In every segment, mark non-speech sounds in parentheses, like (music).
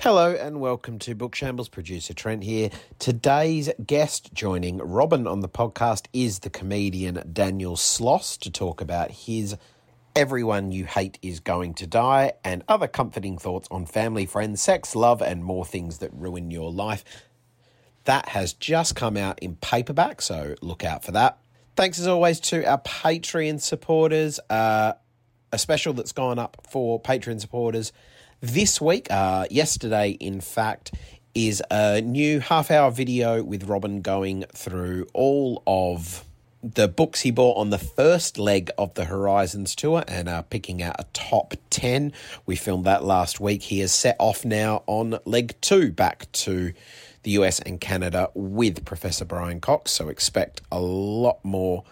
Hello and welcome to Book Shambles. Producer Trent here. Today's guest joining Robin on the podcast is the comedian Daniel Sloss to talk about his Everyone You Hate Is Going to Die and other comforting thoughts on family, friends, sex, love, and more things that ruin your life. That has just come out in paperback, so look out for that. Thanks as always to our Patreon supporters. Uh, a special that's gone up for Patreon supporters this week, uh, yesterday, in fact, is a new half hour video with Robin going through all of the books he bought on the first leg of the Horizons tour and uh, picking out a top 10. We filmed that last week. He is set off now on leg two back to the US and Canada with Professor Brian Cox. So expect a lot more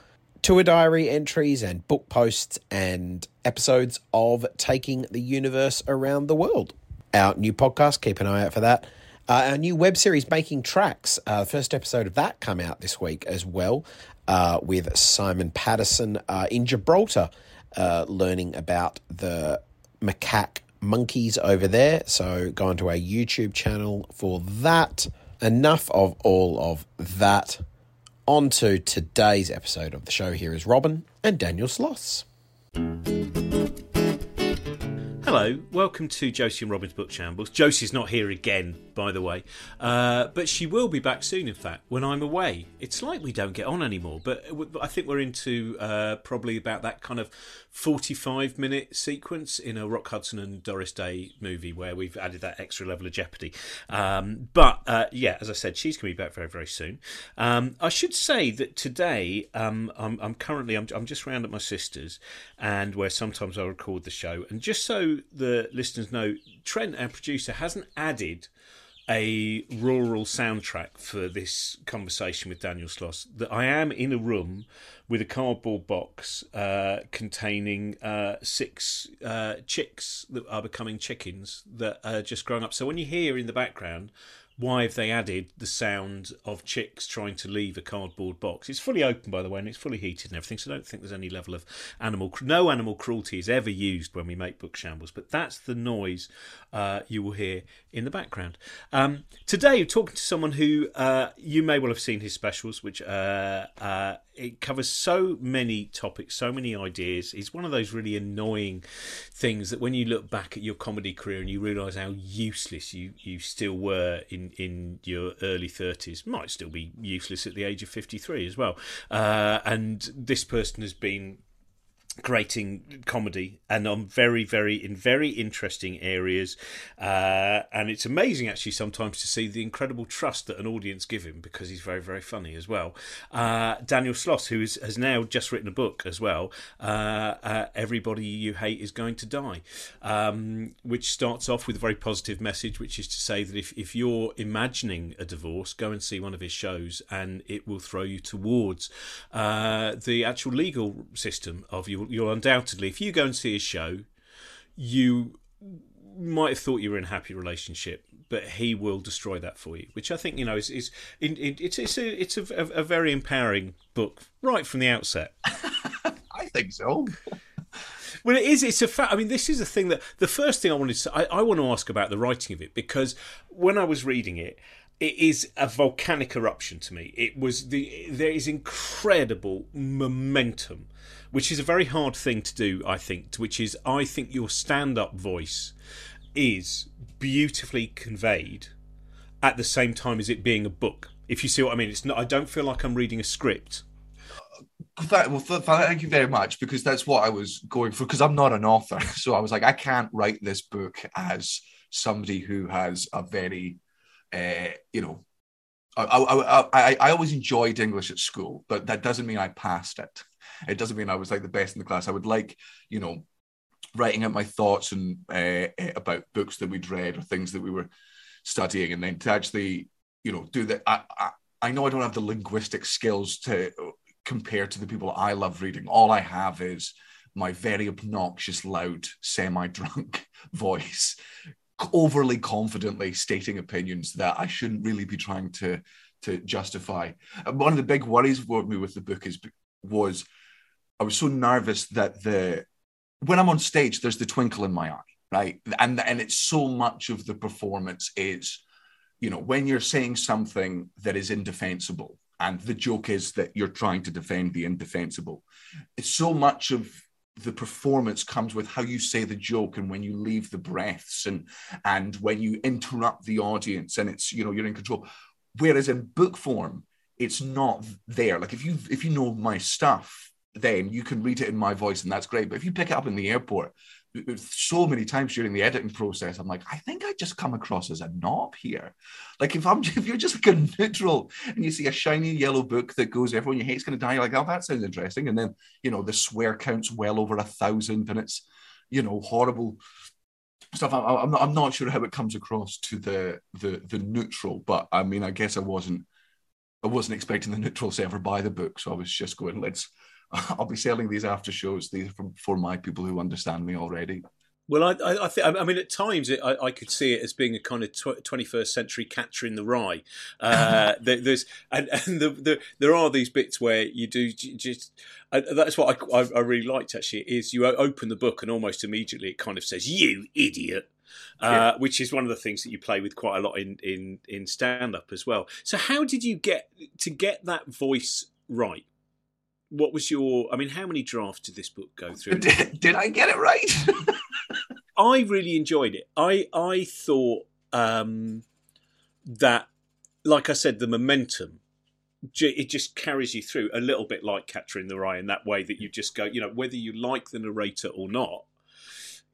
tour diary entries and book posts and episodes of Taking the Universe Around the World. Our new podcast, keep an eye out for that. Uh, our new web series, Making Tracks, uh, first episode of that come out this week as well, uh, with Simon Patterson uh, in Gibraltar, uh, learning about the macaque monkeys over there. So go onto our YouTube channel for that. Enough of all of that on to today's episode of the show. Here is Robin and Daniel Sloss. Hello, welcome to Josie and Robin's Book Shambles. Josie's not here again, by the way, uh, but she will be back soon, in fact, when I'm away. It's like we don't get on anymore, but I think we're into uh, probably about that kind of 45 minute sequence in a Rock Hudson and Doris Day movie where we've added that extra level of jeopardy. Um, but uh, yeah, as I said, she's going to be back very, very soon. Um, I should say that today um, I'm, I'm, currently I'm, I'm just round at my sister's, and where sometimes I record the show. And just so the listeners know, Trent, our producer, hasn't added a rural soundtrack for this conversation with Daniel Sloss. That I am in a room with a cardboard box uh, containing uh, six uh, chicks that are becoming chickens that are just growing up. So when you hear in the background why have they added the sound of chicks trying to leave a cardboard box? It's fully open, by the way, and it's fully heated and everything, so I don't think there's any level of animal. No animal cruelty is ever used when we make book shambles, but that's the noise uh, you will hear in the background. Um, today, you're talking to someone who uh, you may well have seen his specials, which uh, uh it covers so many topics, so many ideas. It's one of those really annoying things that when you look back at your comedy career and you realise how useless you, you still were in, in your early 30s, might still be useless at the age of 53 as well. Uh, and this person has been creating comedy and on very very in very interesting areas. Uh, and it's amazing actually sometimes to see the incredible trust that an audience give him because he's very very funny as well. Uh, daniel sloss who is, has now just written a book as well uh, uh everybody you hate is going to die um, which starts off with a very positive message which is to say that if, if you're imagining a divorce go and see one of his shows and it will throw you towards uh, the actual legal system of your you'll, undoubtedly, if you go and see a show, you might have thought you were in a happy relationship, but he will destroy that for you. Which I think you know is is in, in, it's it's a it's a, a, very empowering book right from the outset. (laughs) I think so. Well, it is. It's a fact. I mean, this is a thing that the first thing I wanted to say, I, I want to ask about the writing of it because when I was reading it, it is a volcanic eruption to me. It was the there is incredible momentum which is a very hard thing to do, I think, which is I think your stand up voice is beautifully conveyed at the same time as it being a book. If you see what I mean, it's not. I don't feel like I'm reading a script. well, thank you very much because that's what I was going for. Because I'm not an author, (laughs) so I was like, I can't write this book as somebody who has a very, uh, you know, I, I, I, I always enjoyed English at school, but that doesn't mean I passed it. It doesn't mean I was like the best in the class. I would like, you know, writing out my thoughts and uh, about books that we'd read or things that we were studying, and then to actually, you know, do that. I, I, I know I don't have the linguistic skills to compare to the people I love reading. All I have is my very obnoxious, loud, semi-drunk (laughs) voice, overly confidently stating opinions that I shouldn't really be trying to to justify. One of the big worries for me with the book is was I was so nervous that the when I'm on stage, there's the twinkle in my eye, right? And and it's so much of the performance is, you know, when you're saying something that is indefensible, and the joke is that you're trying to defend the indefensible. It's so much of the performance comes with how you say the joke and when you leave the breaths and and when you interrupt the audience and it's you know you're in control whereas in book form it's not there like if you if you know my stuff then you can read it in my voice and that's great but if you pick it up in the airport so many times during the editing process, I'm like, I think I just come across as a knob here. Like if I'm (laughs) if you're just like a neutral and you see a shiny yellow book that goes, everyone you hate's gonna die, you're like, oh, that sounds interesting. And then you know the swear counts well over a thousand, and it's you know horrible stuff. I, am not I'm not sure how it comes across to the the the neutral, but I mean, I guess I wasn't I wasn't expecting the neutrals to ever buy the book, so I was just going, let's (laughs) I'll be selling these after shows. These are for my people who understand me already. Well, I, I, I, think, I mean, at times it, I, I, could see it as being a kind of twenty first century catcher in the rye. Uh, (laughs) there's and, and the, the, there are these bits where you do just. that's what I, I, really liked actually. Is you open the book and almost immediately it kind of says "you idiot," uh, yeah. which is one of the things that you play with quite a lot in in in stand up as well. So, how did you get to get that voice right? What was your? I mean, how many drafts did this book go through? (laughs) Did, did I get it right? (laughs) I really enjoyed it. I I thought um, that, like I said, the momentum it just carries you through a little bit like Catcher in the Rye in that way that you just go, you know, whether you like the narrator or not,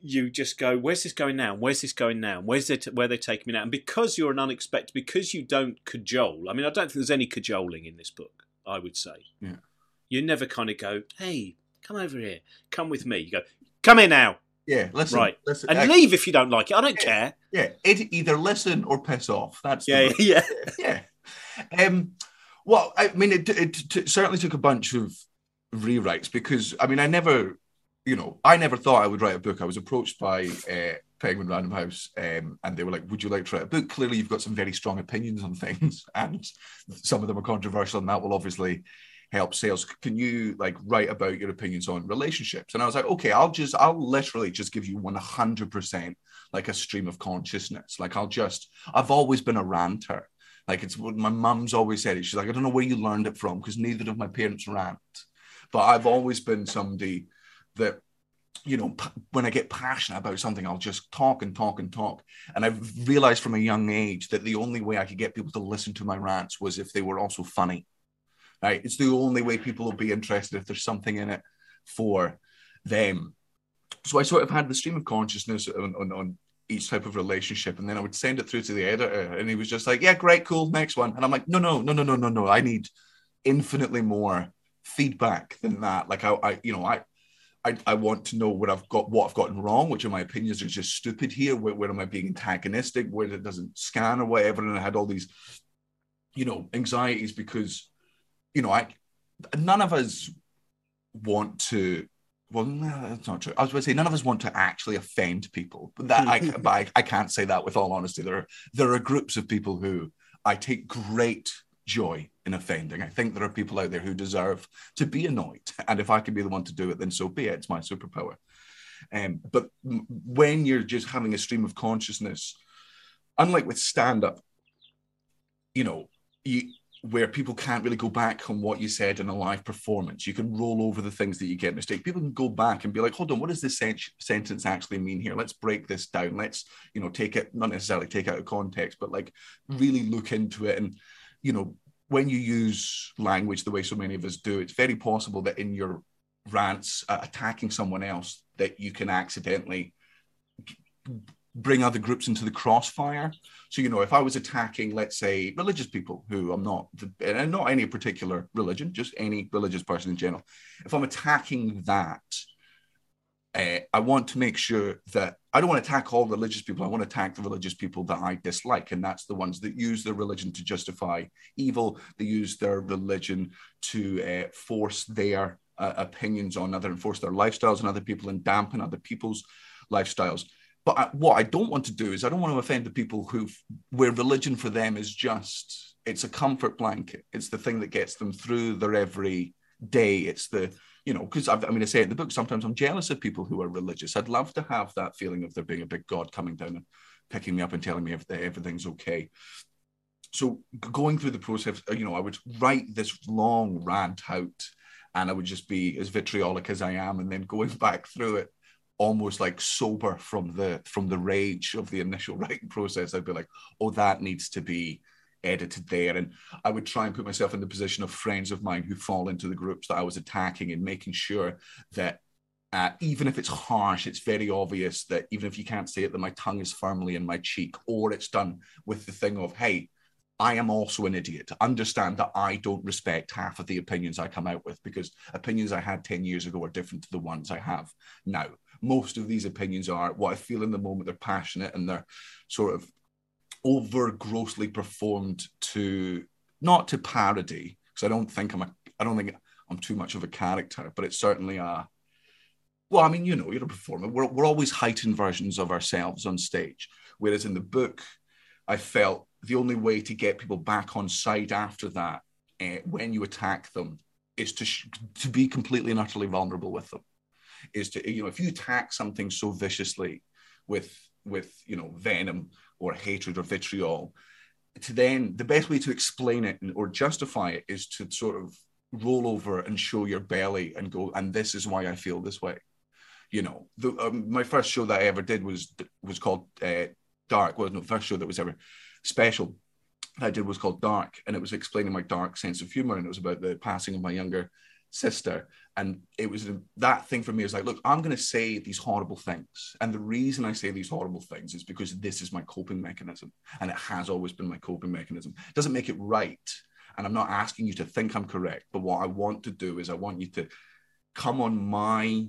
you just go, where's this going now? Where's this going now? Where's it? Where they taking me now? And because you're an unexpected, because you don't cajole. I mean, I don't think there's any cajoling in this book. I would say. Yeah you never kind of go, hey, come over here, come with me. You go, come here now. Yeah, listen, right, listen, and leave if you don't like it. I don't yeah, care. Yeah, either listen or piss off. That's yeah, yeah, yeah. Um, well, I mean, it, it, it certainly took a bunch of rewrites because I mean, I never, you know, I never thought I would write a book. I was approached by uh, Penguin Random House, um, and they were like, "Would you like to write a book?" Clearly, you've got some very strong opinions on things, (laughs) and some of them are controversial, and that will obviously help sales. Can you like write about your opinions on relationships? And i was like okay i'll just i'll literally just give you 100% like a stream of consciousness. Like i'll just i've always been a ranter. Like it's what my mum's always said it. She's like i don't know where you learned it from because neither of my parents rant. But i've always been somebody that you know when i get passionate about something i'll just talk and talk and talk. And i've realized from a young age that the only way i could get people to listen to my rants was if they were also funny right? It's the only way people will be interested if there's something in it for them. So I sort of had the stream of consciousness on, on, on each type of relationship, and then I would send it through to the editor, and he was just like, "Yeah, great, cool, next one." And I'm like, "No, no, no, no, no, no, no. I need infinitely more feedback than that. Like, I, I you know, I." I, I want to know what I've got, what I've gotten wrong, which of my opinions are just stupid here. Where, where am I being antagonistic? Where it doesn't scan or whatever? And I had all these, you know, anxieties because you know, I none of us want to. Well, no, that's not true. I was going to say none of us want to actually offend people, but that I, (laughs) but I, I can't say that with all honesty. There are there are groups of people who I take great joy in offending. I think there are people out there who deserve to be annoyed, and if I can be the one to do it, then so be it. It's my superpower. Um, but when you're just having a stream of consciousness, unlike with stand up, you know, you where people can't really go back on what you said in a live performance. You can roll over the things that you get mistake. People can go back and be like, hold on, what does this sen- sentence actually mean here? Let's break this down. Let's, you know, take it, not necessarily take out of context, but like really look into it. And, you know, when you use language the way so many of us do, it's very possible that in your rants uh, attacking someone else that you can accidentally bring other groups into the crossfire. So, you know, if I was attacking, let's say, religious people who I'm not, and not any particular religion, just any religious person in general, if I'm attacking that, uh, I want to make sure that I don't want to attack all religious people. I want to attack the religious people that I dislike. And that's the ones that use their religion to justify evil. They use their religion to uh, force their uh, opinions on other, enforce their lifestyles on other people and dampen other people's lifestyles. But I, what I don't want to do is I don't want to offend the people who, where religion for them is just, it's a comfort blanket. It's the thing that gets them through their every day. It's the, you know, because I mean, I say in the book, sometimes I'm jealous of people who are religious. I'd love to have that feeling of there being a big God coming down and picking me up and telling me everything's okay. So going through the process, uh, you know, I would write this long rant out and I would just be as vitriolic as I am and then going (laughs) back through it almost like sober from the from the rage of the initial (laughs) writing process i'd be like oh that needs to be edited there. And I would try and put myself in the position of friends of mine who fall into the groups that I was attacking and making sure that uh, even if it's harsh, it's very obvious that even if you can't say it, that my tongue is firmly in my cheek, or it's done with the thing of, hey, I am also an idiot. Understand that I don't respect half of the opinions I come out with because opinions I had 10 years ago are different to the ones I have now. Most of these opinions are what I feel in the moment. They're passionate and they're sort of over grossly performed to not to parody because I don't think I'm a I don't think I'm too much of a character, but it's certainly a well, I mean, you know, you're a performer. We're, we're always heightened versions of ourselves on stage. Whereas in the book, I felt the only way to get people back on side after that, uh, when you attack them, is to sh- to be completely and utterly vulnerable with them. Is to you know, if you attack something so viciously with with you know venom or hatred or vitriol to then the best way to explain it or justify it is to sort of roll over and show your belly and go and this is why i feel this way. You know the, um, my first show that i ever did was was called uh, dark. Was well, no first show that was ever special i did was called dark and it was explaining my dark sense of humor and it was about the passing of my younger sister. And it was that thing for me is like, look, I'm going to say these horrible things. And the reason I say these horrible things is because this is my coping mechanism. And it has always been my coping mechanism. It doesn't make it right. And I'm not asking you to think I'm correct. But what I want to do is I want you to come on my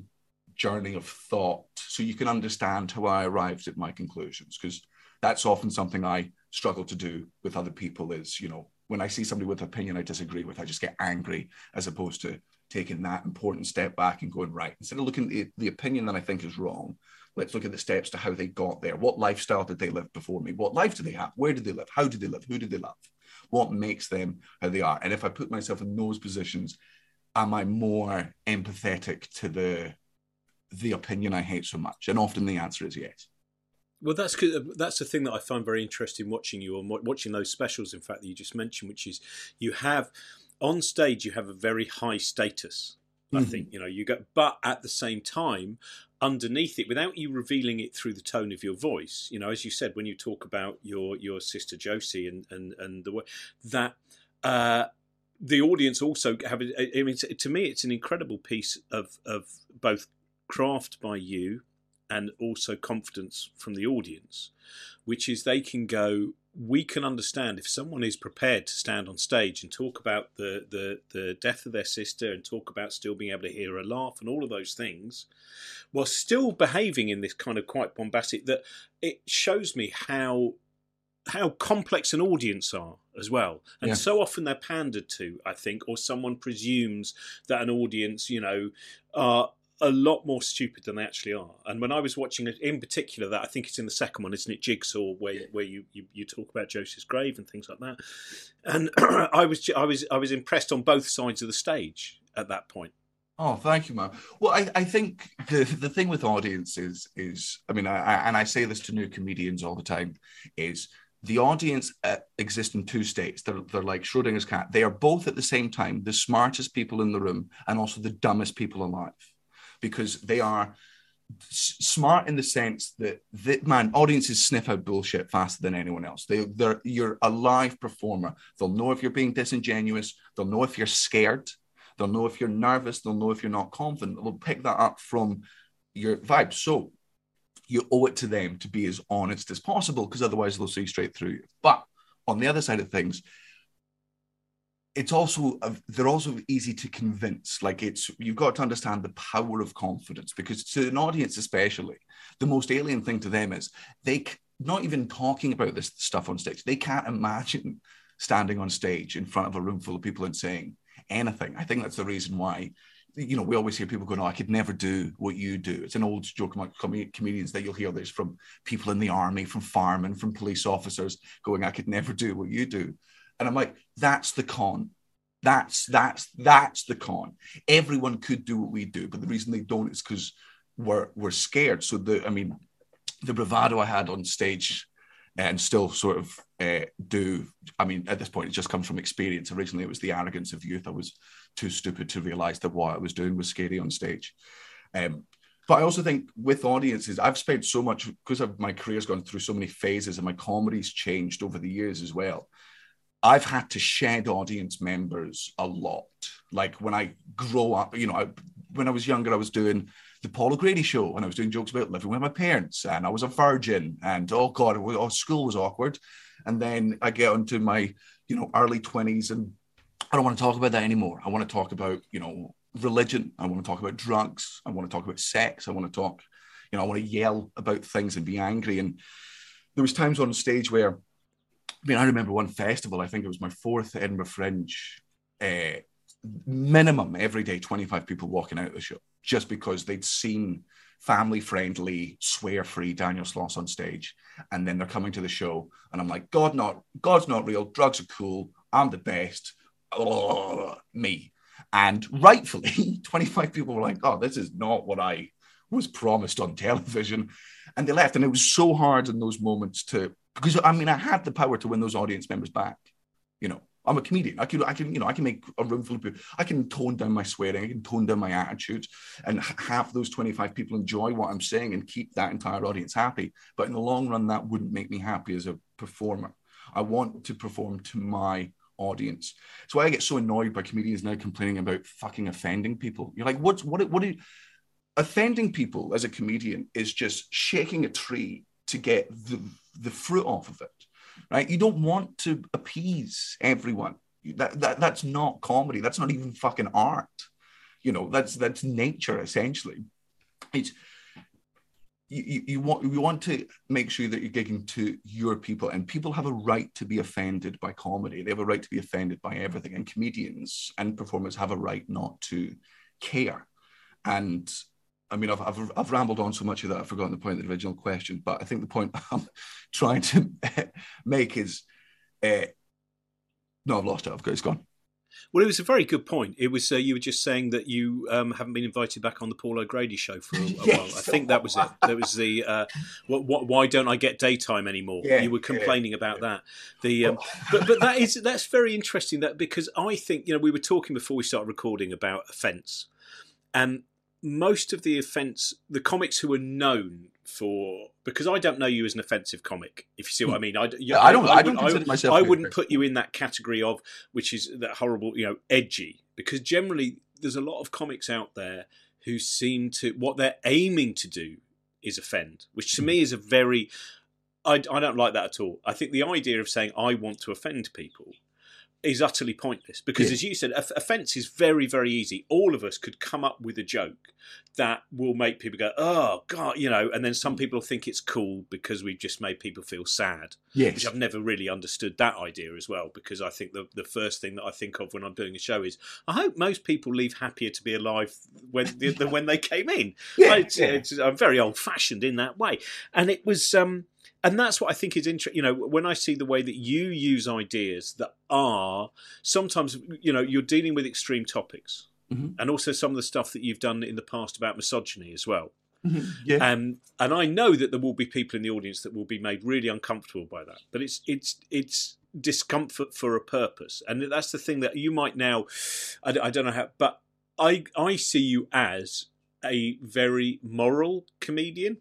journey of thought so you can understand how I arrived at my conclusions. Because that's often something I struggle to do with other people is, you know, when I see somebody with an opinion I disagree with, I just get angry as opposed to taking that important step back and going, right, instead of looking at the, the opinion that I think is wrong, let's look at the steps to how they got there. What lifestyle did they live before me? What life do they have? Where did they live? How did they live? Who did they love? What makes them how they are? And if I put myself in those positions, am I more empathetic to the the opinion I hate so much? And often the answer is yes. Well, that's that's the thing that I find very interesting watching you or watching those specials. In fact, that you just mentioned, which is you have on stage you have a very high status. I mm-hmm. think you know you go, but at the same time, underneath it, without you revealing it through the tone of your voice, you know, as you said when you talk about your your sister Josie and and and the way that. Uh, the audience also have. I mean, to me, it's an incredible piece of of both craft by you and also confidence from the audience, which is they can go, we can understand if someone is prepared to stand on stage and talk about the, the, the death of their sister and talk about still being able to hear her laugh and all of those things, while still behaving in this kind of quite bombastic, that it shows me how how complex an audience are as well. And yeah. so often they're pandered to, I think, or someone presumes that an audience, you know, are a lot more stupid than they actually are. And when I was watching it, in particular, that I think it's in the second one, isn't it? Jigsaw, where where you, you, you talk about Josie's grave and things like that. And (clears throat) I was I was I was impressed on both sides of the stage at that point. Oh, thank you, man. Well, I, I think the the thing with audiences is, I mean, I, I, and I say this to new comedians all the time, is the audience uh, exists in two states. They're, they're like Schrodinger's cat. They are both at the same time the smartest people in the room and also the dumbest people alive because they are smart in the sense that, that man audiences sniff out bullshit faster than anyone else. They they're you're a live performer. They'll know if you're being disingenuous. They'll know if you're scared. They'll know if you're nervous. They'll know if you're not confident. They'll pick that up from your vibe. So you owe it to them to be as honest as possible because otherwise they'll see straight through you. But on the other side of things it's also they're also easy to convince. Like it's you've got to understand the power of confidence because to an audience, especially, the most alien thing to them is they not even talking about this stuff on stage. They can't imagine standing on stage in front of a room full of people and saying anything. I think that's the reason why you know, we always hear people going, oh, I could never do what you do. It's an old joke among com- comedians that you'll hear this from people in the army, from firemen, from police officers going, I could never do what you do. And I'm like, that's the con. That's that's that's the con. Everyone could do what we do, but the reason they don't is because we're we're scared. So the I mean, the bravado I had on stage and still sort of uh, do. I mean, at this point, it just comes from experience. Originally, it was the arrogance of youth. I was too stupid to realize that what I was doing was scary on stage. Um, but I also think with audiences, I've spent so much because my career's gone through so many phases and my comedy's changed over the years as well. I've had to shed audience members a lot. Like when I grow up, you know, I, when I was younger, I was doing the Paul O'Grady show and I was doing jokes about living with my parents and I was a virgin and oh god, was, oh, school was awkward. And then I get into my, you know, early 20s and I don't want to talk about that anymore. I want to talk about, you know, religion. I want to talk about drugs. I want to talk about sex. I want to talk, you know, I want to yell about things and be angry. And there was times on stage where, I mean, I remember one festival. I think it was my fourth Edinburgh Fringe. Uh, minimum every day, 25 people walking out of the show just because they'd seen family friendly, swear free Daniel Sloss on stage. And then they're coming to the show. And I'm like, God, not God's not real. Drugs are cool. I'm the best oh, (laughs) me. And rightfully, (laughs) 25 people were like, oh, this is not what I was promised on television. And they left. And it was so hard in those moments to, because I mean, I had the power to win those audience members back. You know, I'm a comedian. I can, I can, you know, I can make a room full of people. I can tone down my swearing. I can tone down my attitude, and have those 25 people enjoy what I'm saying and keep that entire audience happy. But in the long run, that wouldn't make me happy as a performer. I want to perform to my audience. Why I get so annoyed by comedians now complaining about fucking offending people. You're like, what's what? What? Are, offending people as a comedian is just shaking a tree to get the the fruit off of it, right? You don't want to appease everyone. That, that that's not comedy. That's not even fucking art. You know, that's that's nature essentially. It's you, you want you want to make sure that you're gigging to your people and people have a right to be offended by comedy they have a right to be offended by everything and comedians and performers have a right not to care and I mean, I've, I've, I've rambled on so much of that, I've forgotten the point of the original question. But I think the point (laughs) I'm trying to (laughs) make is uh, no, I've lost it. I've got it's gone. Well, it was a very good point. It was uh, you were just saying that you um, haven't been invited back on the Paul O'Grady show for a, a yes. (laughs) while. I think that was it. That was the uh, what, what, why don't I get daytime anymore? Yeah, you were complaining yeah, about yeah. that. The um, but but that is that's very interesting. That because I think you know we were talking before we started recording about offence, and most of the offence, the comics who are known for because I don't know you as an offensive comic. If you see what I mean, I, yeah, I don't. I, I, I don't consider myself. I wouldn't put you in that category of which is that horrible, you know, edgy. Because generally, there's a lot of comics out there who seem to what they're aiming to do is offend, which to me hmm. is a very I, I don't like that at all. I think the idea of saying I want to offend people is utterly pointless because, yeah. as you said, offence is very, very easy. All of us could come up with a joke that will make people go, "Oh God," you know, and then some people think it's cool because we've just made people feel sad. Yes, which I've never really understood that idea as well. Because I think the the first thing that I think of when I'm doing a show is, I hope most people leave happier to be alive when (laughs) than when they came in. Yeah, it's, yeah. It's, I'm very old fashioned in that way, and it was. um and that's what I think is interesting. You know, when I see the way that you use ideas that are sometimes, you know, you're dealing with extreme topics, mm-hmm. and also some of the stuff that you've done in the past about misogyny as well. Mm-hmm. Yeah. Um, and I know that there will be people in the audience that will be made really uncomfortable by that. But it's it's it's discomfort for a purpose, and that's the thing that you might now. I, I don't know how, but I I see you as a very moral comedian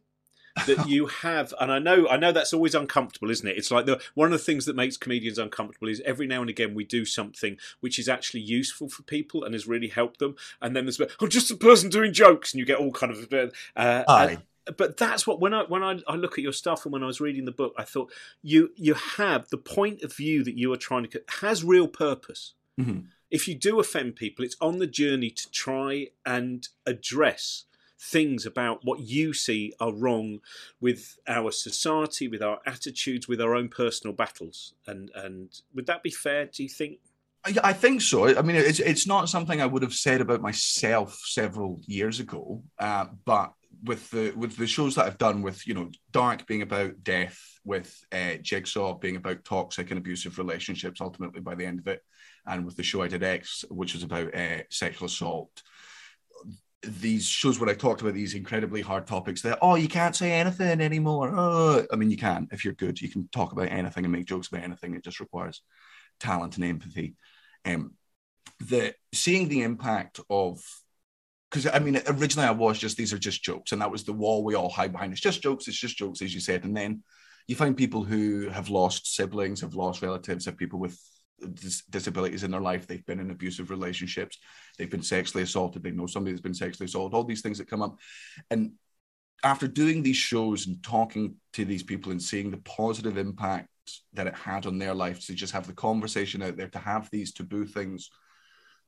that you have and i know i know that's always uncomfortable isn't it it's like the one of the things that makes comedians uncomfortable is every now and again we do something which is actually useful for people and has really helped them and then there's oh just a person doing jokes and you get all kind of uh, and, but that's what when I when I, I, look at your stuff and when I was reading the book, I thought you you have the point of view that you are trying to has real purpose. Mm-hmm. If you do offend people, it's on the journey to try and address things about what you see are wrong with our society, with our attitudes, with our own personal battles. And and would that be fair? Do you think? I, think so. I mean, it's it's not something I would have said about myself several years ago, uh, but with the with the shows that I've done, with you know, Dark being about death, with uh, Jigsaw being about toxic and abusive relationships, ultimately by the end of it, and with the show I did X, which was about uh, sexual assault. These shows where I talked about these incredibly hard topics that oh you can't say anything anymore. Oh, I mean you can if you're good. You can talk about anything and make jokes about anything. It just requires talent and empathy. Um, the seeing the impact of because I mean, originally I was just these are just jokes, and that was the wall we all hide behind. It's just jokes. It's just jokes, as you said. And then you find people who have lost siblings, have lost relatives, have people with dis- disabilities in their life. They've been in abusive relationships. They've been sexually assaulted. They know somebody that's been sexually assaulted. All these things that come up, and after doing these shows and talking to these people and seeing the positive impact that it had on their life, to just have the conversation out there, to have these taboo things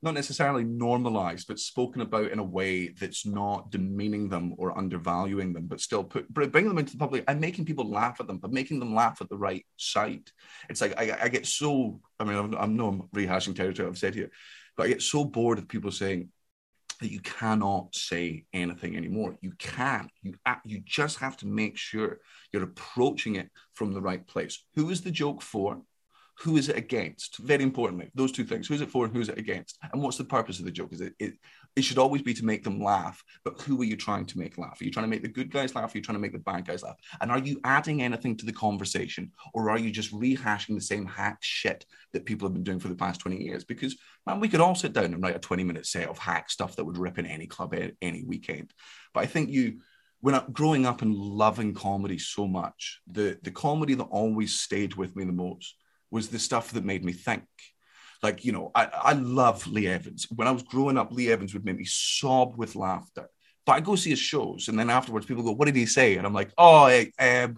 not necessarily normalized, but spoken about in a way that's not demeaning them or undervaluing them, but still put bring them into the public and making people laugh at them, but making them laugh at the right side. It's like I, I get so I mean I'm, I'm no I'm rehashing territory I've said here, but I get so bored of people saying that you cannot say anything anymore. You can. You you just have to make sure you're approaching it from the right place. Who is the joke for? Who is it against? Very importantly, those two things: who's it for and who's it against, and what's the purpose of the joke? Is it, it it should always be to make them laugh, but who are you trying to make laugh? Are you trying to make the good guys laugh? Are you trying to make the bad guys laugh? And are you adding anything to the conversation, or are you just rehashing the same hack shit that people have been doing for the past twenty years? Because man, we could all sit down and write a twenty-minute set of hack stuff that would rip in any club any weekend. But I think you when I'm growing up and loving comedy so much, the the comedy that always stayed with me the most was the stuff that made me think. Like, you know, I, I love Lee Evans. When I was growing up, Lee Evans would make me sob with laughter. But I go see his shows, and then afterwards, people go, "What did he say?" And I'm like, "Oh, um,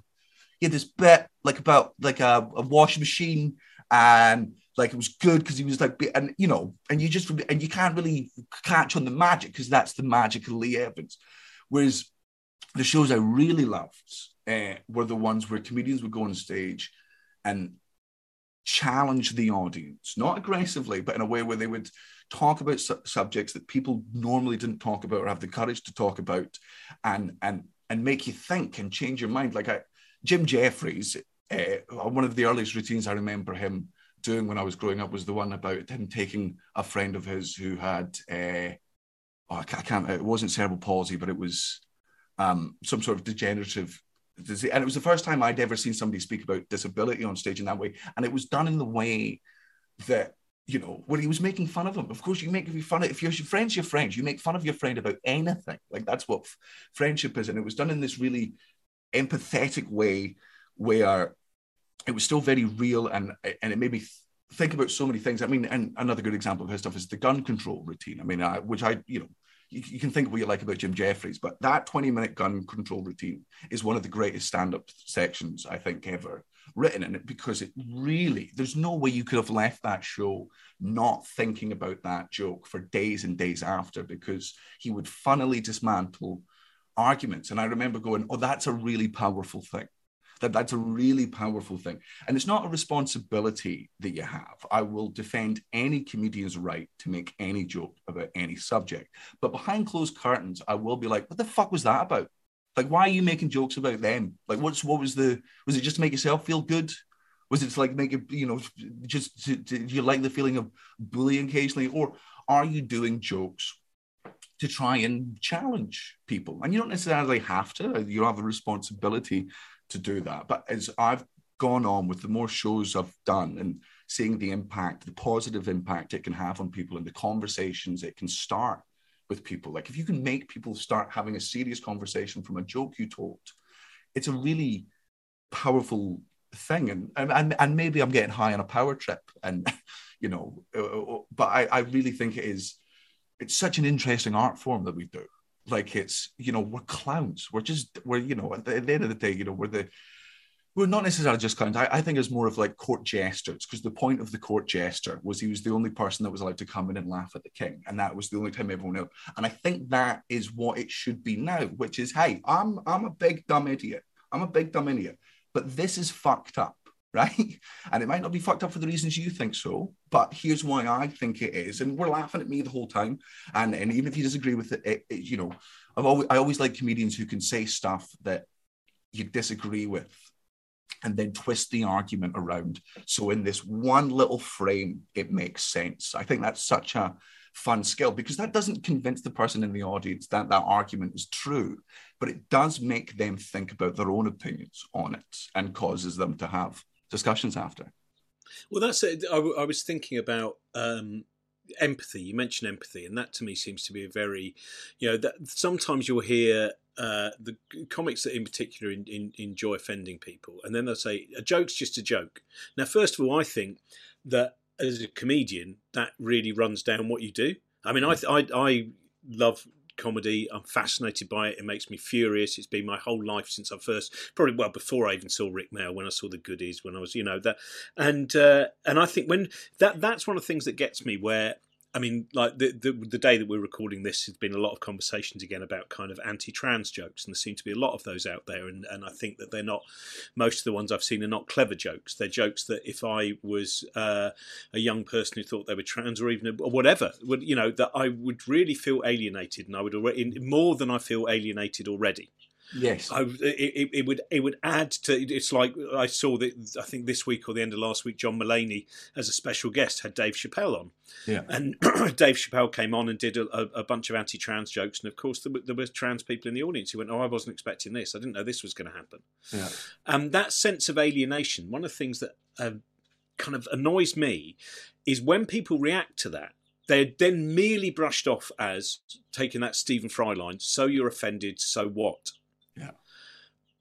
he had this bit like about like a, a washing machine, and like it was good because he was like, and you know, and you just and you can't really catch on the magic because that's the magic of Lee Evans. Whereas the shows I really loved uh, were the ones where comedians would go on stage and challenge the audience, not aggressively, but in a way where they would talk about su- subjects that people normally didn't talk about or have the courage to talk about, and and and make you think and change your mind. Like I, Jim Jefferies, uh, one of the earliest routines I remember him doing when I was growing up was the one about him taking a friend of his who had, uh, oh, I can't, it wasn't cerebral palsy, but it was um, some sort of degenerative disease. And it was the first time I'd ever seen somebody speak about disability on stage in that way. And it was done in the way that, you know, when he was making fun of him. Of course, you make fun of if you're your friend's your friend, you make fun of your friend about anything. Like that's what f- friendship is. And it was done in this really empathetic way where it was still very real and and it made me think about so many things. I mean, and another good example of his stuff is the gun control routine. I mean, I, which I, you know, you, you, can think what you like about Jim Jefferies, but that 20 minute gun control routine is one of the greatest stand up sections I think ever written in it because it really, there's no way you could have left that show not thinking about that joke for days and days after because he would funnily dismantle arguments. And I remember going, oh, that's a really powerful thing that that's a really powerful thing. And it's not a responsibility that you have. I will defend any comedian's right to make any joke about any subject. But behind closed curtains i will be like what the fuck was that about? Like why are you making jokes about them? Like what's what was the was it just to make yourself feel good? Was it to like make it you know just to, to, do you like the feeling of bullying occasionally? Or are you doing jokes to try and challenge people? And you don't necessarily have to. You have a responsibility to do that. But as I've gone on with the more shows I've done and seeing the impact, the positive impact it can have on people and the conversations it can start with people. Like if you can make people start having a serious conversation from a joke you told, it's a really powerful thing. And and and maybe I'm getting high on a power trip, and (laughs) you know, uh, uh, but I, I really think it is. It's such an interesting art form that we do like it's you know we're clowns we're just we're you know at the, at the, end of the day you know we're the we're not necessarily just clowns. I, I think it's more of like court jesters, because the point of the court jester was he was the only person that was allowed to come in and laugh at the king, and that was the only time everyone knew. And I think that is what it should be now, which is, hey, I'm I'm a big dumb idiot. I'm a big dumb idiot, but this is fucked up, right? (laughs) And it might not be fucked up for the reasons you think so, but here's why I think it is. And we're laughing at me the whole time, and and even if you disagree with it, it, it you know, I've always I always like comedians who can say stuff that you disagree with and then twist the argument around. So in this one little frame, it makes sense. I think that's such a fun skill because that doesn't convince the person in the audience that that argument is true, but it does make them think about their own opinions on it and causes them to have discussions after. Well, that's it. I, I was thinking about um, empathy. You mentioned empathy, and that to me seems to be a very, you know, that sometimes you'll hear uh, the comics that in particular in, in, enjoy offending people, and then they'll say a joke's just a joke. Now, first of all, I think that as a comedian, that really runs down what you do. I mean, I I, I love comedy. I'm fascinated by it. It makes me furious. It's been my whole life since I first, probably well before I even saw Rick Mayall, when I saw the goodies, when I was, you know, that, and uh, and I think when that that's one of the things that gets me where I mean, like the, the, the day that we're recording this, has been a lot of conversations again about kind of anti-trans jokes, and there seem to be a lot of those out there. And, and I think that they're not most of the ones I've seen are not clever jokes. They're jokes that if I was uh, a young person who thought they were trans or even or whatever, would you know that I would really feel alienated, and I would already more than I feel alienated already. Yes, I, it, it, would it would add to. It's like I saw that I think this week or the end of last week, John Mulaney as a special guest had Dave Chappelle on, yeah, and (clears throat) Dave Chappelle came on and did a, a bunch of anti-trans jokes, and of course there were, there were, trans people in the audience who went, "Oh, I wasn't expecting this. I didn't know this was going to happen." Yeah, um, that sense of alienation. One of the things that uh, kind of annoys me is when people react to that they're then merely brushed off as taking that Stephen Fry line. So you're offended. So what? Yeah.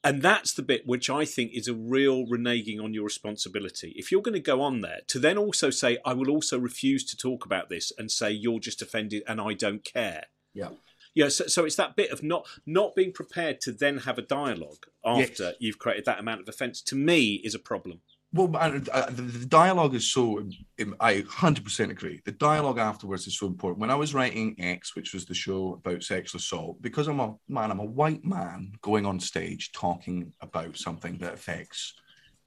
And that's the bit which I think is a real reneging on your responsibility. If you're going to go on there to then also say, I will also refuse to talk about this and say you're just offended and I don't care. Yeah. Yeah, so, so it's that bit of not not being prepared to then have a dialogue after Yes. you've created that amount of offence. To me, is a problem. Well, uh, the, dialogue is so. um, I hundred percent agree. The dialogue afterwards is so important. When I was writing X, which was the show about sexual assault, because I'm a man, I'm a white man going on stage talking about something that affects.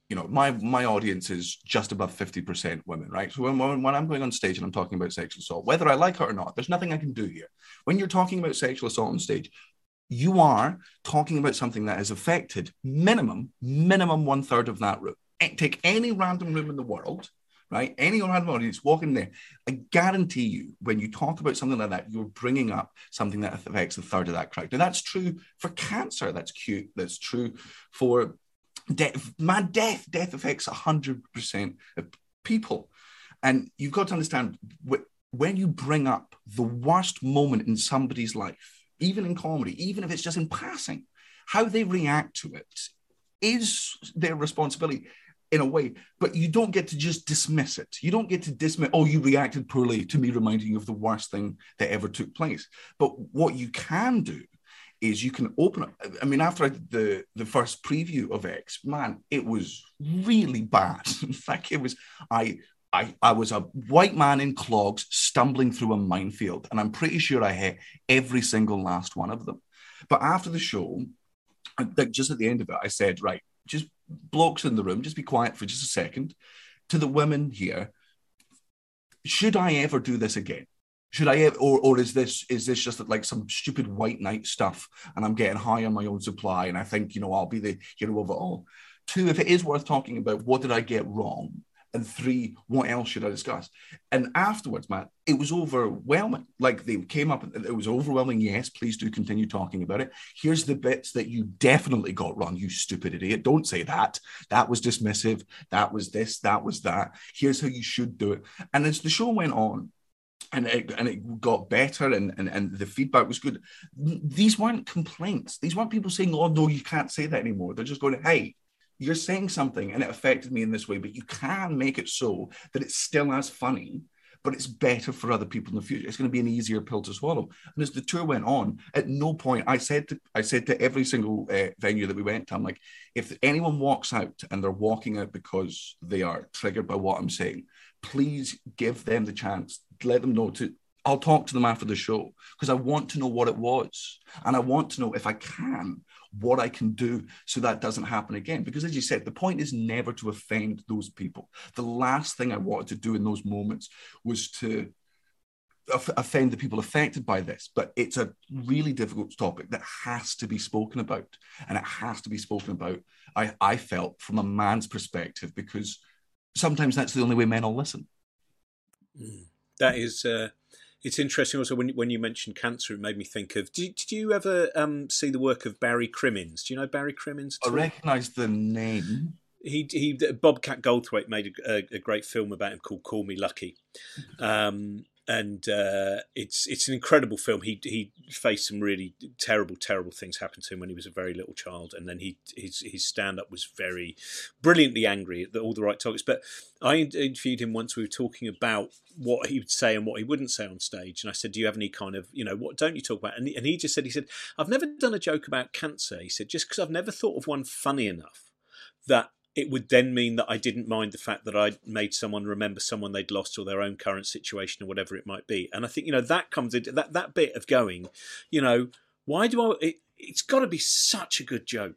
You know, my my audience is just above fifty percent women, right? So when, when I'm going on stage and I'm talking about sexual assault, whether I like it or not, there's nothing I can do here. When you're talking about sexual assault on stage, you are talking about something that has affected minimum minimum one third of that room take any random room in the world, right? Any random audience, walk in there. I guarantee you, when you talk about something like that, you're bringing up something that affects a third of that crowd. Now, that's true for cancer. That's cute. That's true for death. Man, death. Death affects 100% of people. And you've got to understand when you bring up the worst moment in somebody's life, even in comedy, even if it's just in passing, how they react to it is their responsibility in a way, but you don't get to just dismiss it. You don't get to dismiss, oh, you reacted poorly to me reminding you of the worst thing that ever took place. But what you can do is you can open up. I mean, after I did the, the first preview of X, man, it was really bad. (laughs) In fact, it was, I, I, I was a white man in clogs stumbling through a minefield, and I'm pretty sure I hit every single last one of them. But after the show, like just at the end of it, I said, right, just blokes in the room, just be quiet for just a second. To the women here, should I ever do this again? Should I ever, or or is this is this just like some stupid white knight stuff, and I'm getting high on my own supply, and I think you know I'll be the hero of it all. Two, if it is worth talking about, what did I get wrong? And three, what else should I discuss? And afterwards, Matt, it was overwhelming. Like they came up, it was overwhelming. Yes, please do continue talking about it. Here's the bits that you definitely got wrong, you stupid idiot. Don't say that. That was dismissive. That was this. That was that. Here's how you should do it. And as the show went on, and it, and it got better and, and, and the feedback was good. These weren't complaints. These weren't people saying, oh, no, you can't say that anymore. They're just going, hey, you're saying something and it affected me in this way, but you can make it so that it's still as funny, but it's better for other people in the future. It's going to be an easier pill to swallow. And as the tour went on, at no point I said to I said to every single uh, venue that we went to, I'm like, if anyone walks out and they're walking out because they are triggered by what I'm saying, please give them the chance. Let them know to. I'll talk to them after the show because I want to know what it was, and I want to know if I can what I can do so that doesn't happen again. Because as you said, the point is never to offend those people. The last thing I wanted to do in those moments was to offend the people affected by this. But it's a really difficult topic that has to be spoken about. And it has to be spoken about, I, I felt, from a man's perspective, because sometimes that's the only way men will listen. Mm. That is. Uh it's interesting also when when you mentioned cancer, it made me think of. Did, did you ever um, see the work of Barry Crimmins? Do you know Barry Crimmins? I recognise the name. He he Bobcat Goldthwait made a, a, a, great film about him called Call Me Lucky, um, and uh, it's it's an incredible film. He he faced some really terrible terrible things happen to him when he was a very little child, and then he his his stand up was very brilliantly angry at the, all the right topics. But I interviewed him once. We were talking about what he would say and what he wouldn't say on stage, and I said, "Do you have any kind of you know what don't you talk about?" And and he just said, "He said I've never done a joke about cancer." He said just because I've never thought of one funny enough that it would then mean that I didn't mind the fact that I'd made someone remember someone they'd lost or their own current situation or whatever it might be. And I think, you know, that comes into that, that bit of going, you know, why do I, it, it's got to be such a good joke.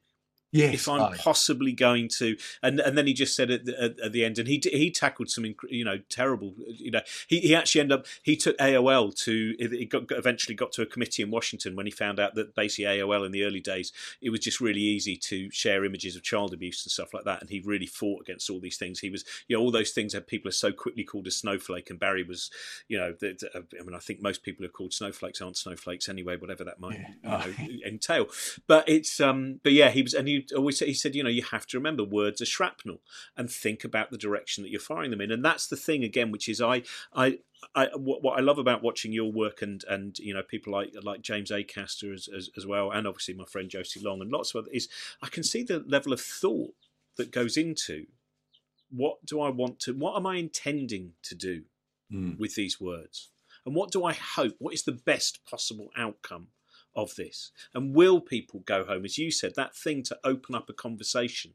Yes, if I'm possibly going to, and and then he just said at the, at, at the end, and he he tackled some you know terrible, you know he, he actually ended up he took AOL to it got, eventually got to a committee in Washington when he found out that basically AOL in the early days it was just really easy to share images of child abuse and stuff like that, and he really fought against all these things. He was you know all those things that people are so quickly called a snowflake, and Barry was you know the, the, I mean I think most people are called snowflakes aren't snowflakes anyway, whatever that might yeah. you know, entail. But it's um but yeah he was and he always he said, you know, you have to remember words are shrapnel and think about the direction that you're firing them in. And that's the thing again, which is I I I, what, I love about watching your work and and you know people like like James Acaster as, as, as well, and obviously my friend Josie Long and lots of other is I can see the level of thought that goes into what do I want to, what am I intending to do mm. with these words, and what do I hope, what is the best possible outcome of this? And will people go home? As you said, that thing to open up a conversation,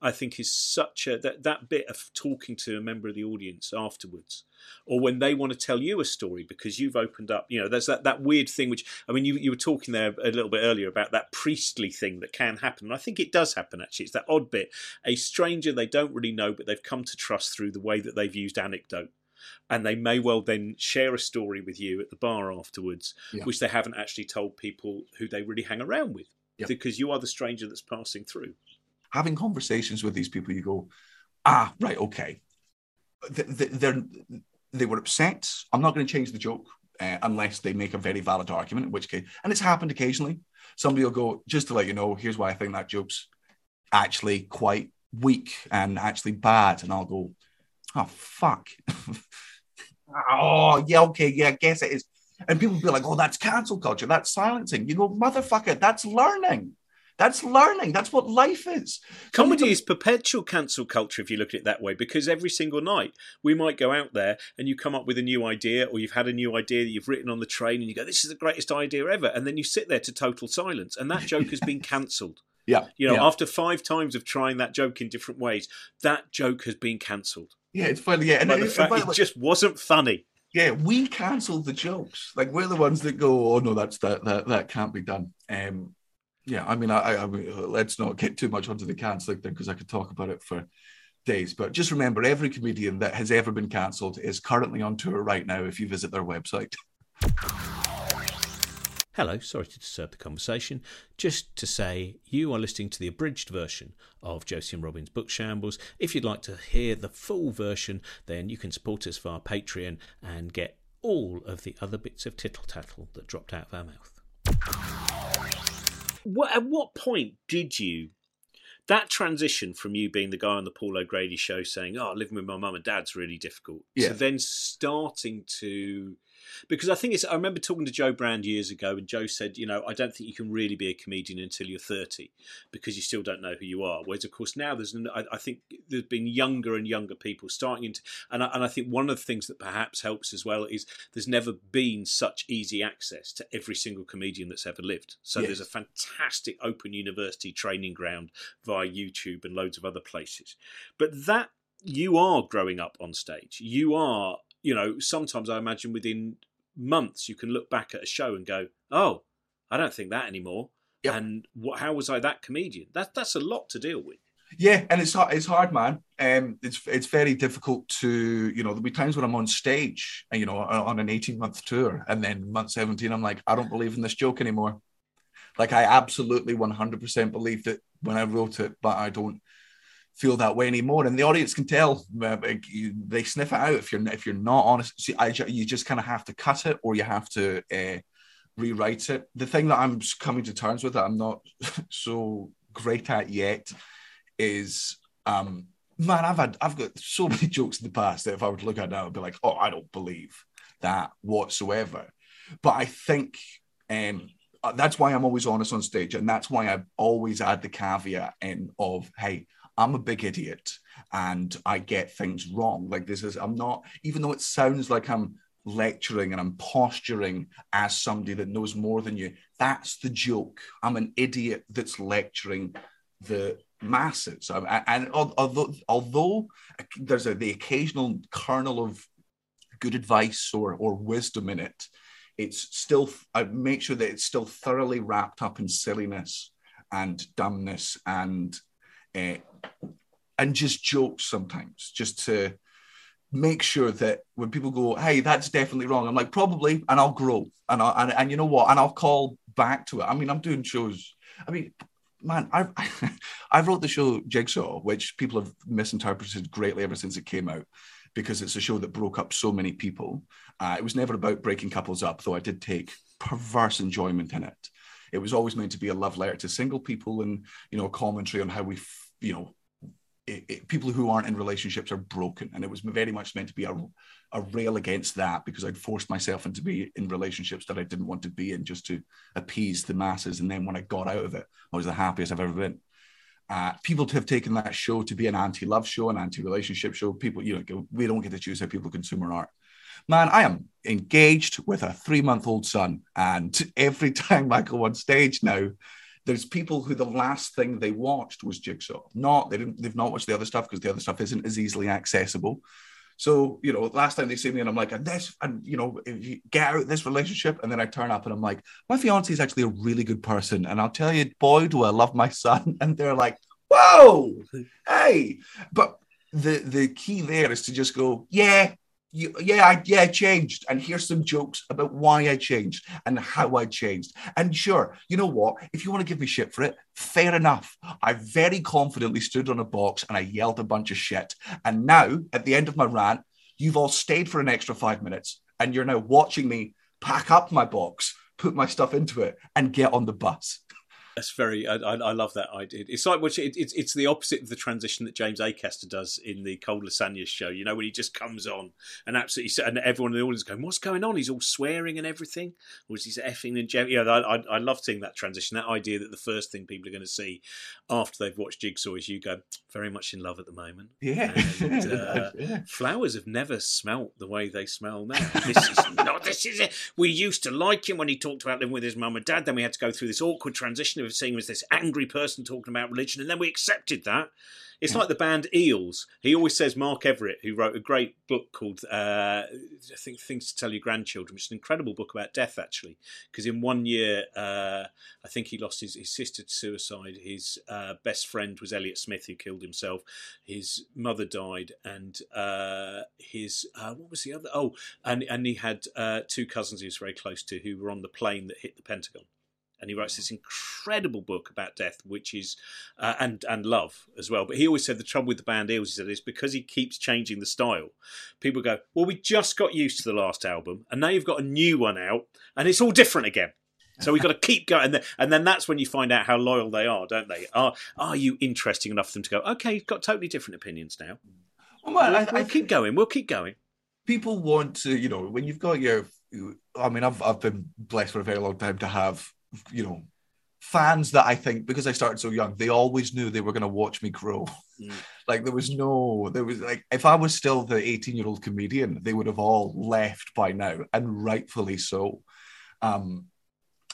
I think is such a that, that bit of talking to a member of the audience afterwards, or when they want to tell you a story because you've opened up, you know, there's that, that weird thing which I mean you, you were talking there a little bit earlier about that priestly thing that can happen. And I think it does happen actually. It's that odd bit. A stranger they don't really know, but they've come to trust through the way that they've used anecdote and they may well then share a story with you at the bar afterwards, yeah. which they haven't actually told people who they really hang around with, yeah. because you are the stranger that's passing through. Having conversations with these people, you go, ah, right, okay. They're, they were upset. I'm not going to change the joke uh, unless they make a very valid argument, in which case, and it's happened occasionally. Somebody will go, just to let you know, here's why I think that joke's actually quite weak and actually bad. And I'll go, oh, fuck. (laughs) oh, yeah, okay, yeah, I guess it is. And people be like, oh, that's cancel culture. That's silencing. You go, motherfucker, that's learning. That's learning. That's what life is. Comedy is perpetual cancel culture if you look at it that way, because every single night we might go out there and you come up with a new idea, or you've had a new idea that you've written on the train, and you go, "This is the greatest idea ever," and then you sit there to total silence, and that joke has been (laughs) cancelled. Yeah, you know, yeah. after five times of trying that joke in different ways, that joke has been cancelled. Yeah, it's funny. Yeah, and, it, fact, it just wasn't funny. Yeah, we cancelled the jokes. Like we're the ones that go, "Oh no, that's that that that can't be done." Um, yeah, I mean, I, I mean, let's not get too much onto the cancelling thing because I could talk about it for days. But just remember, every comedian that has ever been cancelled is currently on tour right now. If you visit their website. Hello, sorry to disturb the conversation. Just to say, you are listening to the abridged version of Josie and Robin's Book Shambles. If you'd like to hear the full version, then you can support us via Patreon and get all of the other bits of tittle tattle that dropped out of our mouth. What, at what point did you that transition from you being the guy on the Paul O'Grady show saying, "Oh, living with my mum and dad's really difficult," yeah. to then starting to because I think it's. I remember talking to Jo Brand years ago, and Jo said, you know, I don't think you can really be a comedian until you're 30 because you still don't know who you are. Whereas, of course, now there's. I, I think there's been younger and younger people starting into, and I, and I think one of the things that perhaps helps as well is there's never been such easy access to every single comedian that's ever lived. So yes. there's a fantastic open university training ground via YouTube and loads of other places. But that you are growing up on stage. You are, you know, sometimes I imagine within months you can look back at a show and go, "Oh, I don't think that anymore." Yep. And what, how was I that comedian? That that's a lot to deal with. Yeah, and it's hard. It's hard, man. Um, it's it's very difficult to you know. There'll be times when I'm on stage, and you know, on an 18 month tour, and then month 17, I'm like, I don't believe in this joke anymore. Like I absolutely 100% believed it when I wrote it, but I don't feel that way anymore. And the audience can tell. Uh, they sniff it out if you're if you're not honest. See, I, you just kind of have to cut it, or you have to uh, rewrite it. The thing that I'm coming to terms with that I'm not (laughs) so great at yet is um man, I've had I've got so many (laughs) jokes in the past that if I were to look at now, I'd be like, oh, I don't believe that whatsoever. But I think um that's why I'm always honest on stage, and that's why I always add the caveat in of, hey, I'm a big idiot and I get things wrong. Like this is, I'm not, even though it sounds like I'm lecturing and I'm posturing as somebody that knows more than you, that's the joke. I'm an idiot that's lecturing the masses. And although, although there's a, the occasional kernel of good advice or, or wisdom in it, it's still, I make sure that it's still thoroughly wrapped up in silliness and dumbness and uh, and just jokes sometimes, just to make sure that when people go, "Hey, that's definitely wrong," I'm like, "Probably," and I'll grow, and I and, and you know what, and I'll call back to it. I mean, I'm doing shows. I mean, man, I (laughs) I wrote the show Jigsaw, which people have misinterpreted greatly ever since it came out, because it's a show that broke up so many people. Uh, it was never about breaking couples up, though I did take perverse enjoyment in it. It was always meant to be a love letter to single people and you know a commentary on how we you know it, it, people who aren't in relationships are broken. And it was very much meant to be a, a rail against that because i'd forced myself into be in relationships that i didn't want to be in just to appease the masses. And then when i got out of it i was the happiest i've ever been. Uh, people to have taken that show to be an anti-love show an anti-relationship show. People you know we don't get to choose how people consume our art man i am engaged with a three-month-old son and every (laughs) time i go on stage now there's people who the last thing they watched was Jigsaw. Not they didn't they've not watched the other stuff because the other stuff isn't as easily accessible. So, you know, last time they see me and I'm like, and this, and you know, if you get out this relationship, and then I turn up and I'm like, my fiance is actually a really good person. And I'll tell you, boy, do I love my son. (laughs) And they're like, whoa, (laughs) hey. But the the key there is to just go, yeah, yeah, I, yeah, I changed. And here's some jokes about why I changed and how I changed. And sure, you know what? If you want to give me shit for it, fair enough. I very confidently stood on a box and I yelled a bunch of shit. And now, at the end of my rant, you've all stayed for an extra five minutes and you're now watching me pack up my box, put my stuff into it, and get on the bus. That's very. I, I, love that idea. It's like which it, it's it's the opposite of the transition that James Acaster does in the Cold Lasagne show. You know when he just comes on and absolutely and everyone in the audience going, "What's going on?" He's all swearing and everything, or is he effing and jam- Yeah, I, I, I love seeing that transition. That idea that the first thing people are going to see after they've watched Jigsaw is you go very much in love at the moment. Yeah. And, uh, (laughs) yeah. Flowers have never smelt the way they smell now. This is not. This is it. We used to like him when he talked about living with his mum and dad. Then we had to go through this awkward transition of seeing him as this angry person talking about religion, and then we accepted that. It's like the band Eels. He always says Mark Everett, who wrote a great book called uh, I think Things to Tell Your Grandchildren, which is an incredible book about death actually. Because in one year, uh, I think he lost his, his sister to suicide. His uh, best friend was Elliott Smith, who killed himself. His mother died, and uh, his uh, what was the other? Oh, and and he had uh, two cousins he was very close to who were on the plane that hit the Pentagon and he writes this incredible book about death, which is uh, and and love as well. But he always said the trouble with the band Eels, he said, is because he keeps changing the style. People go, well, we just got used to the last album, and now you've got a new one out, and it's all different again. So we've got to (laughs) keep going, and then, and then that's when you find out how loyal they are, don't they? Are are you interesting enough for them to go? Okay, you've got totally different opinions now. Well, we'll, I, we'll I keep going. We'll keep going. People want to, you know, when you've got your I mean, I've I've been blessed for a very long time to have you know fans that I think because I started so young, they always knew they were going to watch me grow. Mm. (laughs) like there was no, there was like if I was still the 18 year old comedian, they would have all left by now, and rightfully so. Um,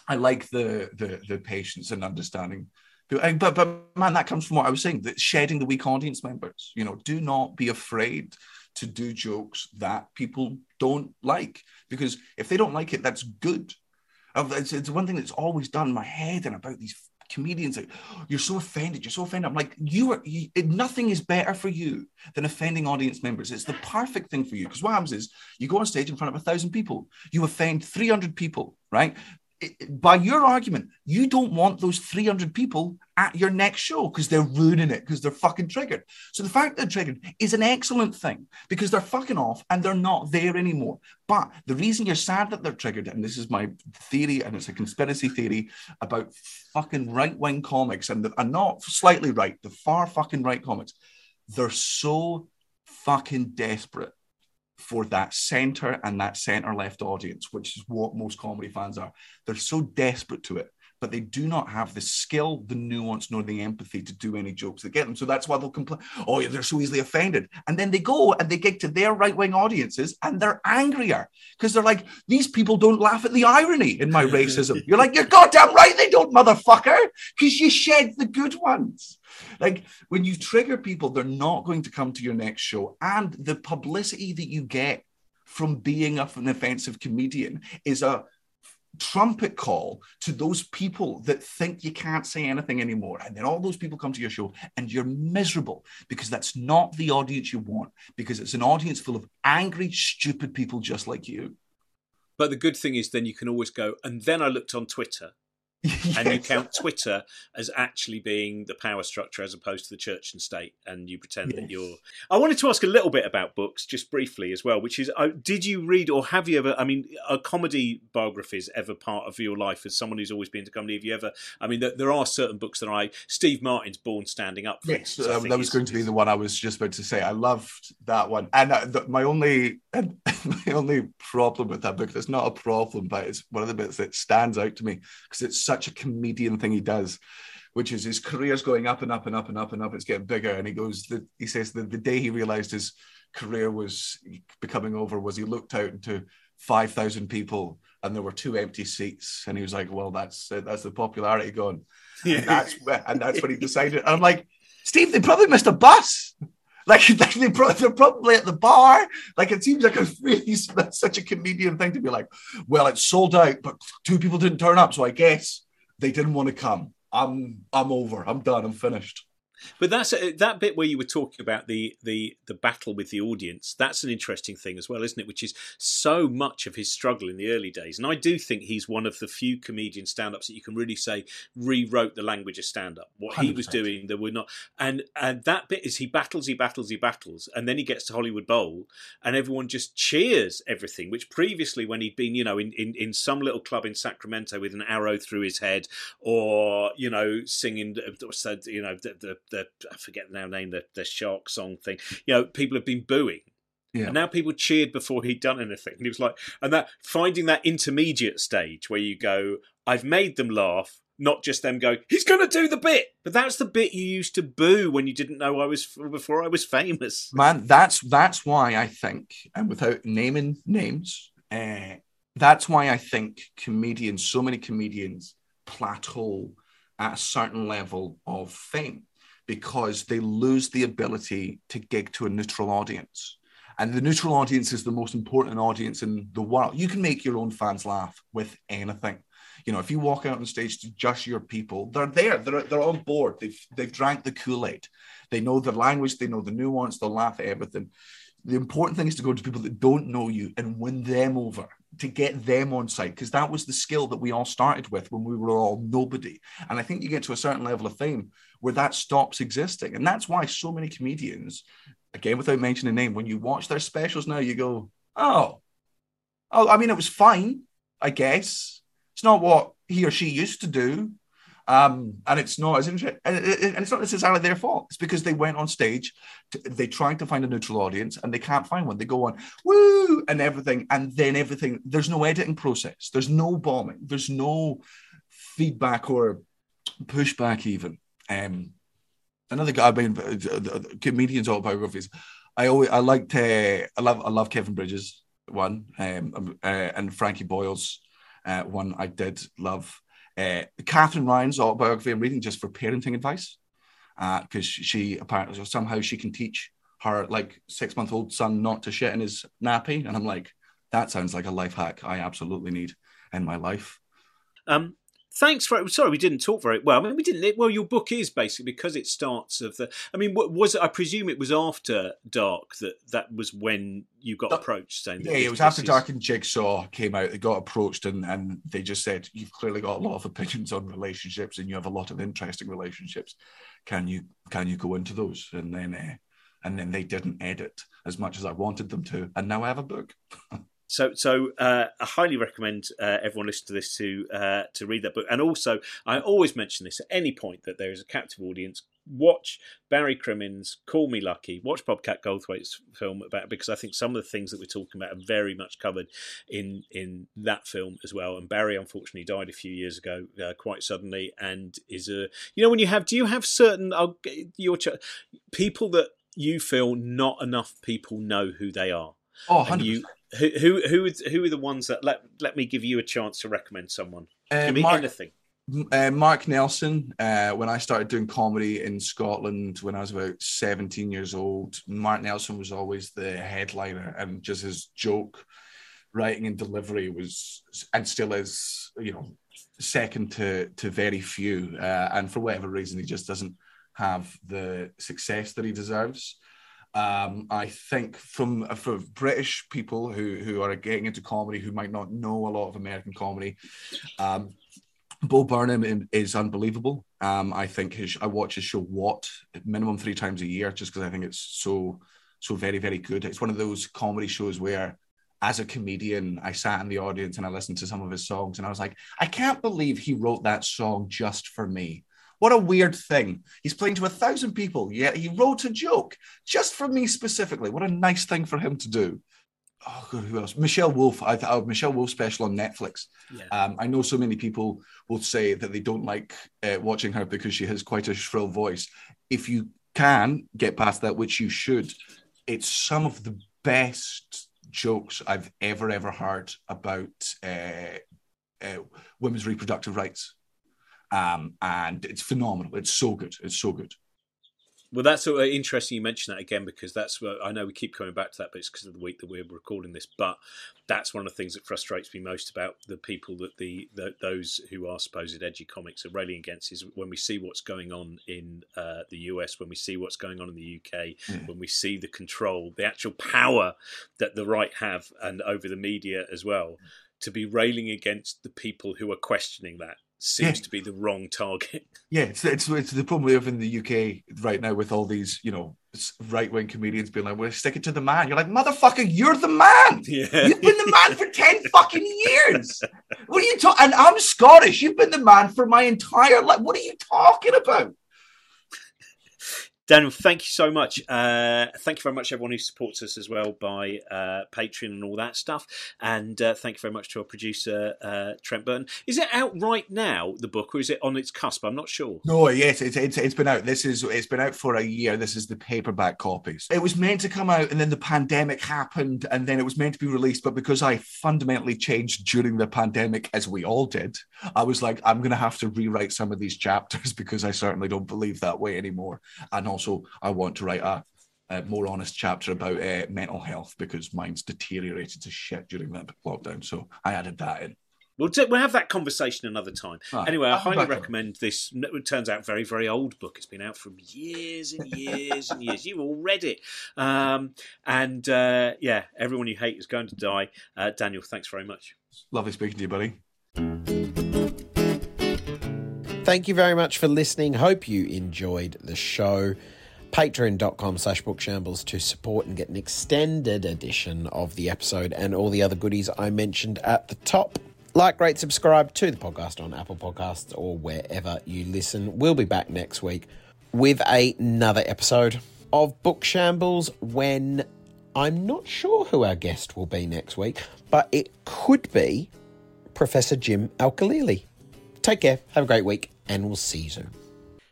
I like the the the patience and understanding. But, but man, that comes from what I was saying. That shedding the weak audience members. You know, do not be afraid to do jokes that people don't like because if they don't like it, that's good it's, it's one thing that's always done in my head and about these comedians like oh, you're so offended you're so offended. I'm like you are you, nothing is better for you than offending audience members. It's the perfect thing for you. Because what happens is you go on stage in front of a thousand people you offend 300 people right by your argument, you don't want those 300 people at your next show because they're ruining it because they're fucking triggered. So the fact they're triggered is an excellent thing because they're fucking off and they're not there anymore. But the reason you're sad that they're triggered, and this is my theory, and it's a conspiracy theory about fucking right wing comics, and, the, not slightly right, the far fucking right comics, they're so fucking desperate for that center and that center left audience, which is what most comedy fans are. They're so desperate to it, but they do not have the skill, the nuance, nor the empathy to do any jokes that get them. So that's why they'll complain, oh, yeah, they're so easily offended. And then they go and they get to their right wing audiences and they're angrier because they're like, these people don't laugh at the irony in my (laughs) racism. You're like, you're goddamn right, they don't, motherfucker, because you shed the good ones. Like when you trigger people, they're not going to come to your next show. And the publicity that you get from being an offensive comedian is a trumpet call to those people that think you can't say anything anymore. And then all those people come to your show and you're miserable because that's not the audience you want, because it's an audience full of angry, stupid people just like you. But the good thing is, then you can always go, and then I looked on Twitter yes. (laughs) and you count Twitter as actually being the power structure as opposed to the church and state, and you pretend yes. that you're. I wanted to ask a little bit about books, just briefly as well, which is, uh, did you read or have you ever? I mean, are comedy biographies ever part of your life as someone who's always been to comedy? Have you ever? I mean, there, are certain books that I. Steve Martin's Born Standing Up. yes, um, that was going to be the one I was just about to say. I loved that one, and uh, the, my only (laughs) my only problem with that book. It's not a problem, but it's one of the bits that stands out to me because it's such a comedian thing he does, which is his career's going up and up and up and up and up. It's getting bigger. And he goes, the, he says that the day he realized his career was becoming over was he looked out into 5,000 people and there were two empty seats. And he was like, well, that's that's the popularity gone. Yeah. And that's, and that's when he decided. And I'm like, Steve, they probably missed a bus. (laughs) (laughs) Like, they they're probably at the bar. Like it seems like a really that's (laughs) such a comedian thing to be like, well, it's sold out, but two people didn't turn up, so I guess they didn't want to come. I'm I'm over. I'm done. I'm finished. But that's uh, that bit where you were talking about the the the battle with the audience. That's an interesting thing as well, isn't it? Which is so much of his struggle in the early days. And I do think he's one of the few comedian stand-ups that you can really say rewrote the language of stand-up. What 100%. he was doing, that we're not. And and that bit is he battles, he battles, he battles, and then he gets to Hollywood Bowl, and everyone just cheers everything. Which previously, when he'd been, you know, in in, in some little club in Sacramento with an arrow through his head, or you know, singing, said, you know, the, the the I forget the now name the the shark song thing. You know, people have been booing. Yeah. And now people cheered before he'd done anything. And he was like, and that finding that intermediate stage where you go, I've made them laugh, not just them going, he's going to do the bit. But that's the bit you used to boo when you didn't know I was before I was famous. Man, that's that's why I think, and without naming names, uh, that's why I think comedians, so many comedians, plateau at a certain level of fame because they lose the ability to gig to a neutral audience. And the neutral audience is the most important audience in the world. You can make your own fans laugh with anything. You know, if you walk out on stage to just your people, they're there. They're, they're on board. They've, they've drank the Kool Aid. They know the language. They know the nuance. They'll laugh at everything. The important thing is to go to people that don't know you and win them over to get them on site because that was the skill that we all started with when we were all nobody. And I think you get to a certain level of fame where that stops existing. And that's why so many comedians, again, without mentioning name, when you watch their specials now, you go, oh, oh, I mean, it was fine, I guess. It's not what he or she used to do. Um, and it's not as interesting, and it's not necessarily their fault. It's because they went on stage, to, they tried to find a neutral audience, and they can't find one. They go on woo and everything, and then everything. There's no editing process. There's no bombing. There's no feedback or pushback even. Um, another guy, I mean, comedians' autobiographies. I always, I liked, uh, I love, I love Kevin Bridges one, um, um, uh, and Frankie Boyle's uh, one. I did love. Uh, Katherine Ryan's autobiography. I'm reading just for parenting advice because uh, she apparently somehow she can teach her like six month old son not to shit in his nappy, and I'm like, that sounds like a life hack I absolutely need in my life. Um, thanks for sorry we didn't talk very well i mean we didn't well your book is basically because it starts of the i mean what was it i presume it was after dark that that was when you got approached saying yeah it was after is... dark and jigsaw came out they got approached and and they just said you've clearly got a lot of opinions on relationships and you have a lot of interesting relationships. Can you can you go into those? And then uh, and then they didn't edit as much as i wanted them to. And now i have a book (laughs) So, so uh, I highly recommend uh, everyone listen to this to uh, to read that book. And also, I always mention this at any point that there is a captive audience. Watch Barry Crimmins' "Call Me Lucky." Watch Bobcat Goldthwait's film about because I think some of the things that we're talking about are very much covered in in that film as well. And Barry unfortunately died a few years ago, uh, quite suddenly, and is a you know when you have do you have certain I'll, your people that you feel not enough people know who they are. Oh, 100%. you who who who who are the ones that let let me give you a chance to recommend someone? Uh, Give me Mark, anything. Uh, Mark Nelson. Uh, when I started doing comedy in Scotland when I was about seventeen years old, Mark Nelson was always the headliner, and just his joke writing and delivery was and still is, you know, second to to very few. Uh, and for whatever reason, he just doesn't have the success that he deserves. Um, I think from for British people who who are getting into comedy who might not know a lot of American comedy, um, Bo Burnham is unbelievable. Um, I think his I watch his show What minimum three times a year just because I think it's so so very very good. It's one of those comedy shows where as a comedian, I sat in the audience and I listened to some of his songs, and I was like, I can't believe he wrote that song just for me. What a weird thing. He's playing to a thousand people, yet he wrote a joke just for me specifically. What a nice thing for him to do. Oh, God, who else? Michelle Wolf. I thought Michelle Wolf special on Netflix. Yeah. Um, I know so many people will say that they don't like uh, watching her because she has quite a shrill voice. If you can get past that, which you should, it's some of the best jokes I've ever ever heard about uh, uh, women's reproductive rights um, and it's phenomenal. It's so good. It's so good. Well, that's sort interesting you mention that again because that's what I know we keep coming back to that, but it's because of the week that we're recording this. But that's one of the things that frustrates me most about the people that the, the those who are supposed edgy comics are railing against is when we see what's going on in uh, the US, when we see what's going on in the UK, yeah. when we see the control, the actual power that the right have, and over the media as well, to be railing against the people who are questioning that seems yeah. to be the wrong target. (laughs) Yeah, it's, it's, it's the problem we have in the UK right now with all these, you know, right wing comedians being like, "We're sticking to the man." You're like, "Motherfucker, you're the man. (laughs) Yeah. You've been the man for ten fucking years. What are you talking? And I'm Scottish. You've been the man for my entire life. What are you talking about?" Daniel, thank you so much. Uh, thank you very much, everyone who supports us as well by uh, Patreon and all that stuff. And uh, thank you very much to our producer, uh, Trent Burton. Is it out right now, the book, or is it on its cusp? I'm not sure. No, yes, it's, it's, it's been out. This is It's been out for a year. This is the paperback copies. It was meant to come out, and then the pandemic happened, and then it was meant to be released. But because I fundamentally changed during the pandemic, as we all did, I was like, I'm going to have to rewrite some of these chapters (laughs) because I certainly don't believe that way anymore. And also I want to write a, a more honest chapter about uh, mental health because mine's deteriorated to shit during that lockdown. So I added that in. We'll, we'll have that conversation another time. Ah, anyway, I highly recommend this. It turns out very, very old book. It's been out for years and years and years. You all read it. Um, and uh, yeah, everyone you hate is going to die. Uh, Daniel, thanks very much. Lovely speaking to you, buddy. Thank you very much for listening. Hope you enjoyed the show patreon.com slash bookshambles to support and get an extended edition of the episode and all the other goodies I mentioned at the top. Like, rate, subscribe to the podcast on Apple Podcasts or wherever you listen. We'll be back next week with another episode of Book Shambles when I'm not sure who our guest will be next week, but it could be Professor Jim Al-Khalili. Take care, have a great week, and we'll see you soon.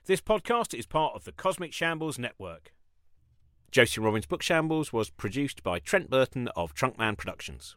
This podcast is part of the Cosmic Shambles Network. Josie Robbins Book Shambles was produced by Trent Burton of Trunkman Productions.